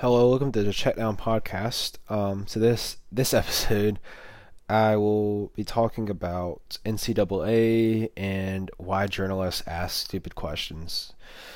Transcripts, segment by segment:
Hello, welcome to the Checkdown Podcast. Um, so this this episode, I will be talking about NCAA and why journalists ask stupid questions,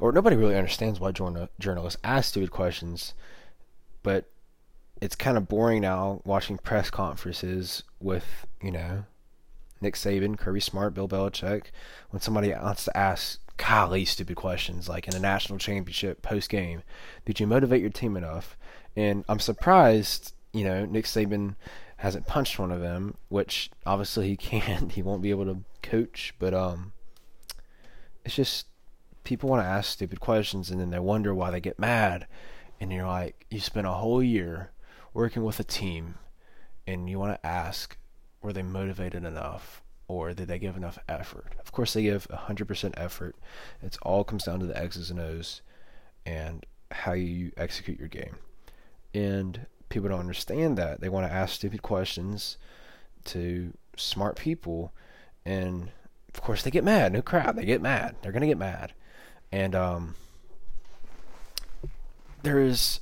or nobody really understands why journal- journalists ask stupid questions, but it's kind of boring now watching press conferences with you know Nick Saban, Kirby Smart, Bill Belichick, when somebody wants to ask golly stupid questions like in a national championship post game. Did you motivate your team enough? And I'm surprised, you know, Nick Saban hasn't punched one of them, which obviously he can't. He won't be able to coach, but um it's just people want to ask stupid questions and then they wonder why they get mad. And you're like, you spent a whole year working with a team and you want to ask were they motivated enough or did they give enough effort? Of course, they give 100% effort. It all comes down to the X's and O's and how you execute your game. And people don't understand that. They want to ask stupid questions to smart people, and of course, they get mad. No crap, they get mad. They're gonna get mad. And um, there is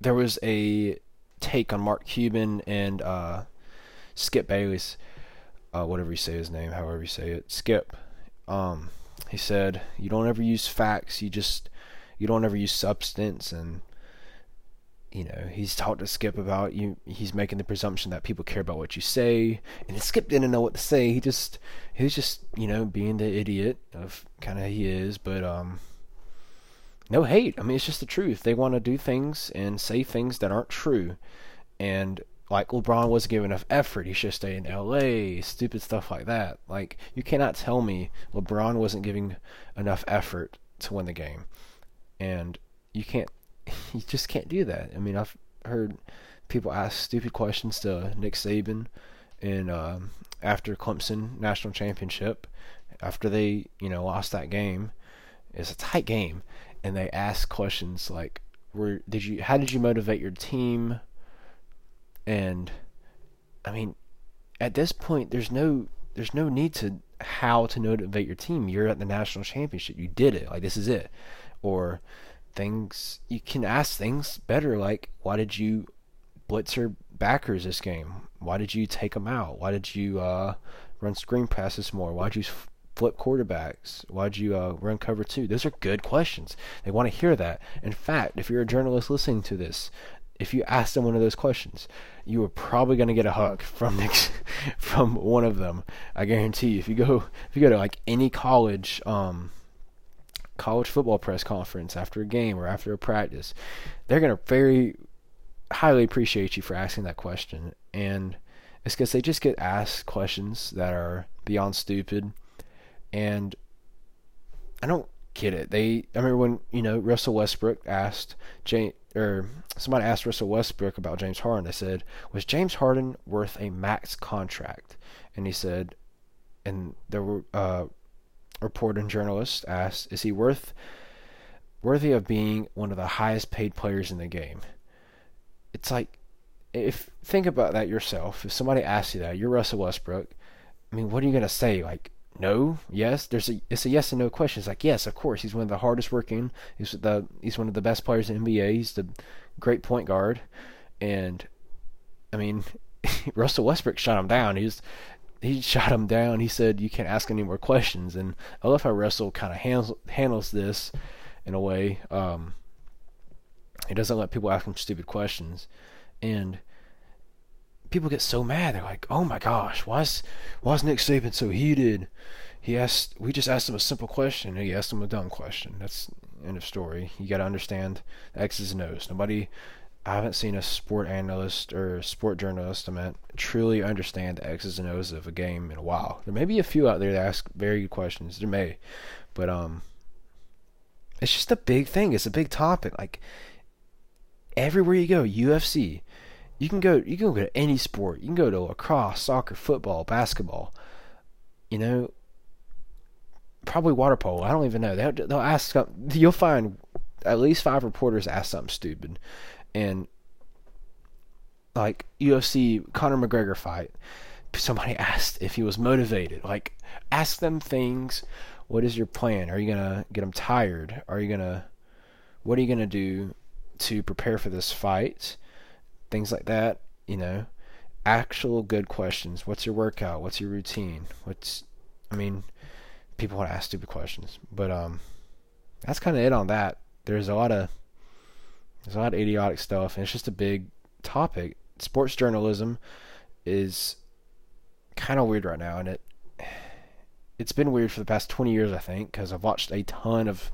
there was a take on Mark Cuban and uh, Skip Bayless uh, whatever you say his name, however you say it, Skip. Um, he said, "You don't ever use facts. You just you don't ever use substance." And you know, he's talked to Skip about you. He's making the presumption that people care about what you say, and Skip didn't know what to say. He just he was just you know being the idiot of kind of he is, but um. No hate. I mean, it's just the truth. They want to do things and say things that aren't true. And like LeBron wasn't giving enough effort. He should stay in LA. Stupid stuff like that. Like you cannot tell me LeBron wasn't giving enough effort to win the game, and you can't. You just can't do that. I mean, I've heard people ask stupid questions to Nick Saban, and um, after Clemson national championship, after they you know lost that game, it's a tight game, and they ask questions like, "Were did you? How did you motivate your team?" And I mean, at this point, there's no there's no need to how to motivate your team. You're at the national championship. You did it. Like this is it. Or things you can ask things better. Like why did you blitz your backers this game? Why did you take them out? Why did you uh, run screen passes more? Why did you flip quarterbacks? Why'd you uh, run cover two? Those are good questions. They want to hear that. In fact, if you're a journalist listening to this, if you ask them one of those questions, you are probably going to get a hug from next, from one of them. I guarantee you. If you go if you go to like any college um, college football press conference after a game or after a practice, they're going to very highly appreciate you for asking that question. And it's because they just get asked questions that are beyond stupid. And I don't get it. They I remember when you know Russell Westbrook asked Jane or somebody asked Russell Westbrook about James Harden. They said, "Was James Harden worth a max contract?" And he said, and the uh, reporter and journalist asked, "Is he worth worthy of being one of the highest paid players in the game?" It's like if think about that yourself. If somebody asks you that, you're Russell Westbrook. I mean, what are you gonna say? Like, no, yes. There's a it's a yes and no question. It's like yes, of course. He's one of the hardest working. He's the he's one of the best players in NBA. He's the great point guard, and I mean, Russell Westbrook shot him down. He's he shot him down. He said you can't ask any more questions. And I love how Russell kind of handles handles this in a way. Um, he doesn't let people ask him stupid questions, and people get so mad. They're like, "Oh my gosh, why's why's Nick Saban so heated?" He asked, we just asked him a simple question. He asked him a dumb question. That's end of story. You got to understand X's and O's. Nobody, I haven't seen a sport analyst or sport journalist, I meant, truly understand the X's and O's of a game in a while. There may be a few out there that ask very good questions. There may, but um, it's just a big thing. It's a big topic. Like everywhere you go, UFC, you can go you can go to any sport. You can go to lacrosse, soccer, football, basketball. You know, probably water polo. I don't even know. They'll, they'll ask. You'll find at least five reporters ask something stupid, and like UFC Conor McGregor fight. Somebody asked if he was motivated. Like, ask them things. What is your plan? Are you gonna get them tired? Are you gonna? What are you gonna do to prepare for this fight, things like that. You know, actual good questions. What's your workout? What's your routine? What's, I mean, people want to ask stupid questions, but um, that's kind of it on that. There's a lot of there's a lot of idiotic stuff, and it's just a big topic. Sports journalism is kind of weird right now, and it it's been weird for the past 20 years, I think, because I've watched a ton of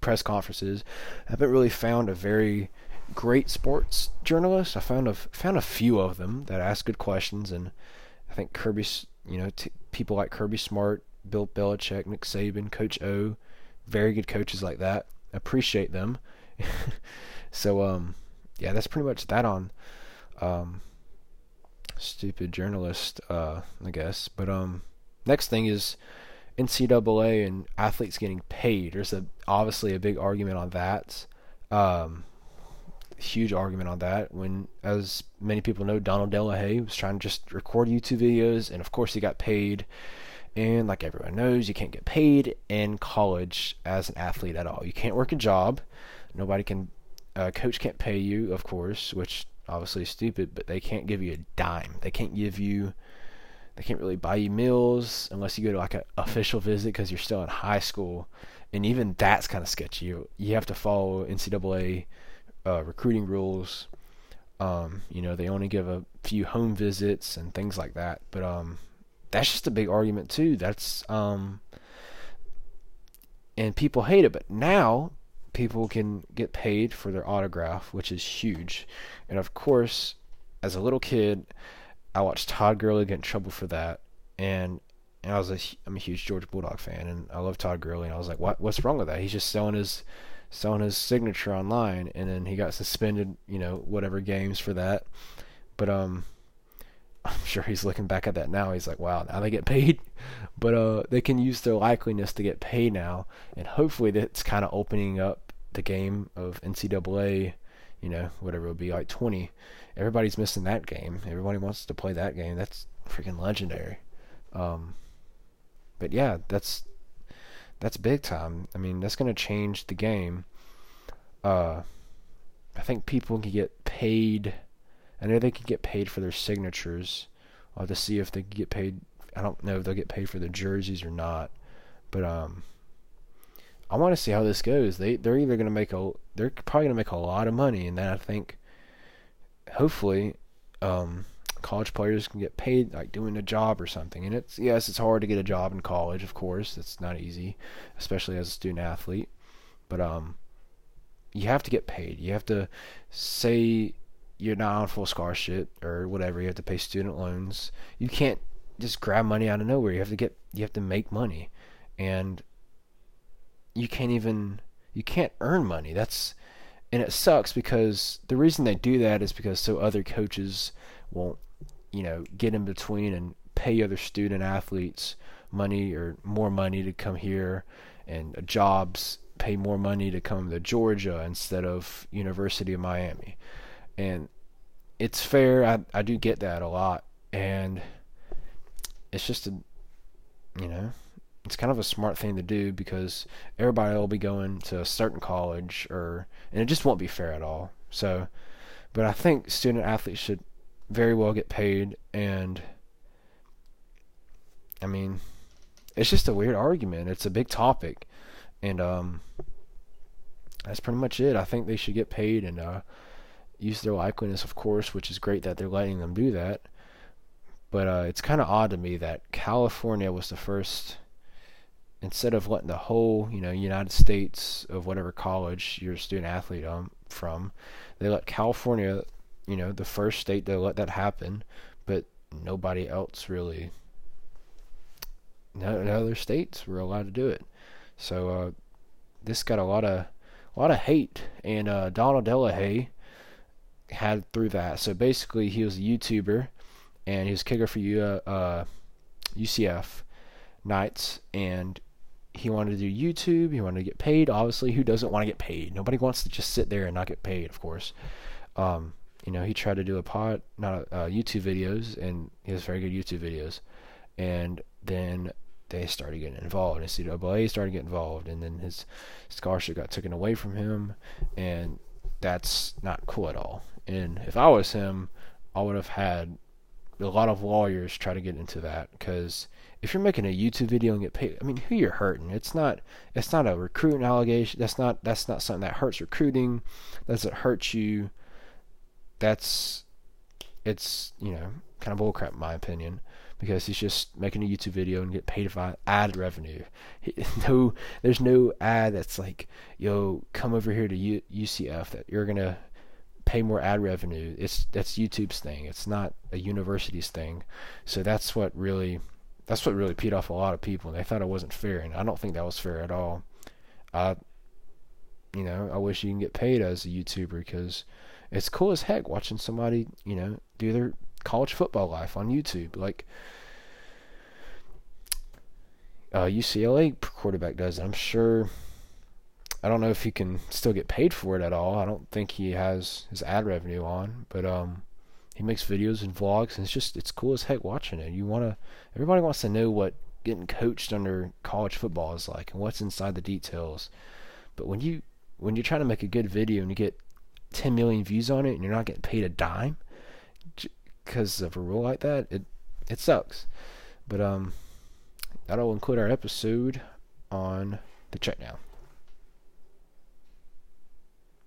press conferences. I haven't really found a very great sports journalists. I found a found a few of them that ask good questions, and I think Kirby, you know, t- people like Kirby Smart, Bill Belichick, Nick Saban, Coach O, very good coaches like that. Appreciate them. so um, yeah, that's pretty much that on um, stupid journalist, uh, I guess. But um, next thing is NCAA and athletes getting paid. There's a obviously a big argument on that. Um, huge argument on that. When, as many people know, Donald De La Haye was trying to just record YouTube videos, and of course he got paid. And like everyone knows, you can't get paid in college as an athlete at all. You can't work a job. Nobody can. Uh, coach can't pay you, of course, which obviously is stupid. But they can't give you a dime. They can't give you they can't really buy you meals unless you go to like an official visit because you're still in high school, and even that's kind of sketchy. You, you have to follow NCAA uh, recruiting rules. Um, you know, they only give a few home visits and things like that. But um, that's just a big argument too. That's um, and people hate it. But now people can get paid for their autograph, which is huge. And of course, as a little kid, I watched Todd Gurley get in trouble for that, and, and I was a I'm a huge Georgia Bulldog fan, and I love Todd Gurley, and I was like, what what's wrong with that? He's just selling his selling his signature online, and then he got suspended, you know, whatever games for that. But um, I'm sure he's looking back at that now. He's like, wow, now they get paid, but uh, they can use their likeliness to get paid now, and hopefully that's kind of opening up the game of NCAA, you know, whatever it would be like 20 everybody's missing that game. Everybody wants to play that game. That's freaking legendary. Um, but yeah, that's that's big time. I mean, that's gonna change the game. Uh, I think people can get paid. I know they can get paid for their signatures. I'll have to see if they get paid. I don't know if they'll get paid for their jerseys or not. But um, I want to see how this goes. They they're either gonna make a they're probably gonna make a lot of money, and then I think hopefully um, college players can get paid like doing a job or something. And it's yes, it's hard to get a job in college, of course. It's not easy, especially as a student athlete. But um, you have to get paid. You have to say you're not on full scholarship or whatever. You have to pay student loans. You can't just grab money out of nowhere. You have to get you have to make money, and you can't even you can't earn money. That's and it sucks because the reason they do that is because so other coaches won't, you know, get in between and pay other student athletes money or more money to come here, and jobs pay more money to come to Georgia instead of University of Miami, and it's fair. I I do get that a lot, and it's just a, you know, it's kind of a smart thing to do because everybody will be going to a certain college or and it just won't be fair at all. So but I think student athletes should very well get paid and I mean it's just a weird argument. It's a big topic and um that's pretty much it. I think they should get paid and uh use their likeness of course, which is great that they're letting them do that. But uh, it's kind of odd to me that California was the first instead of letting the whole, you know, United States of whatever college you're a student athlete um, from, they let California, you know, the first state to let that happen, but nobody else really, no, no other states were allowed to do it. So uh, this got a lot of, a lot of hate, and uh, Donald De La Haye had through that. So basically, he was a YouTuber, and he was kicker for U, uh, UCF Knights, and he wanted to do YouTube. He wanted to get paid. Obviously, who doesn't want to get paid? Nobody wants to just sit there and not get paid. Of course, um, you know he tried to do a pod, not a, uh, YouTube videos, and he has very good YouTube videos. And then they started getting involved, and NCAA started getting involved, and then his scholarship got taken away from him, and that's not cool at all. And if I was him, I would have had a lot of lawyers try to get into that because if you're making a YouTube video and get paid, I mean, who you're hurting? It's not it's not a recruiting allegation. That's not that's not something that hurts recruiting. Doesn't hurt you. That's it's you know kind of bullcrap in my opinion because he's just making a YouTube video and get paid by ad revenue. no, there's no ad that's like, yo, come over here to U- UCF that you're gonna pay more ad revenue. It's that's YouTube's thing. It's not a university's thing. So that's what really that's what really peed off a lot of people. And they thought it wasn't fair, and I don't think that was fair at all. Uh, you know, I wish you can get paid as a YouTuber because it's cool as heck watching somebody, you know, do their college football life on YouTube. Like uh, UCLA quarterback does. I'm sure. I don't know if he can still get paid for it at all. I don't think he has his ad revenue on, but um, he makes videos and vlogs, and it's just it's cool as heck watching it. You wanna, everybody wants to know what getting coached under college football is like and what's inside the details. But when you when you're trying to make a good video and you get 10 million views on it and you're not getting paid a dime because of a rule like that, it it sucks. But um, that'll include our episode on the Checkdown.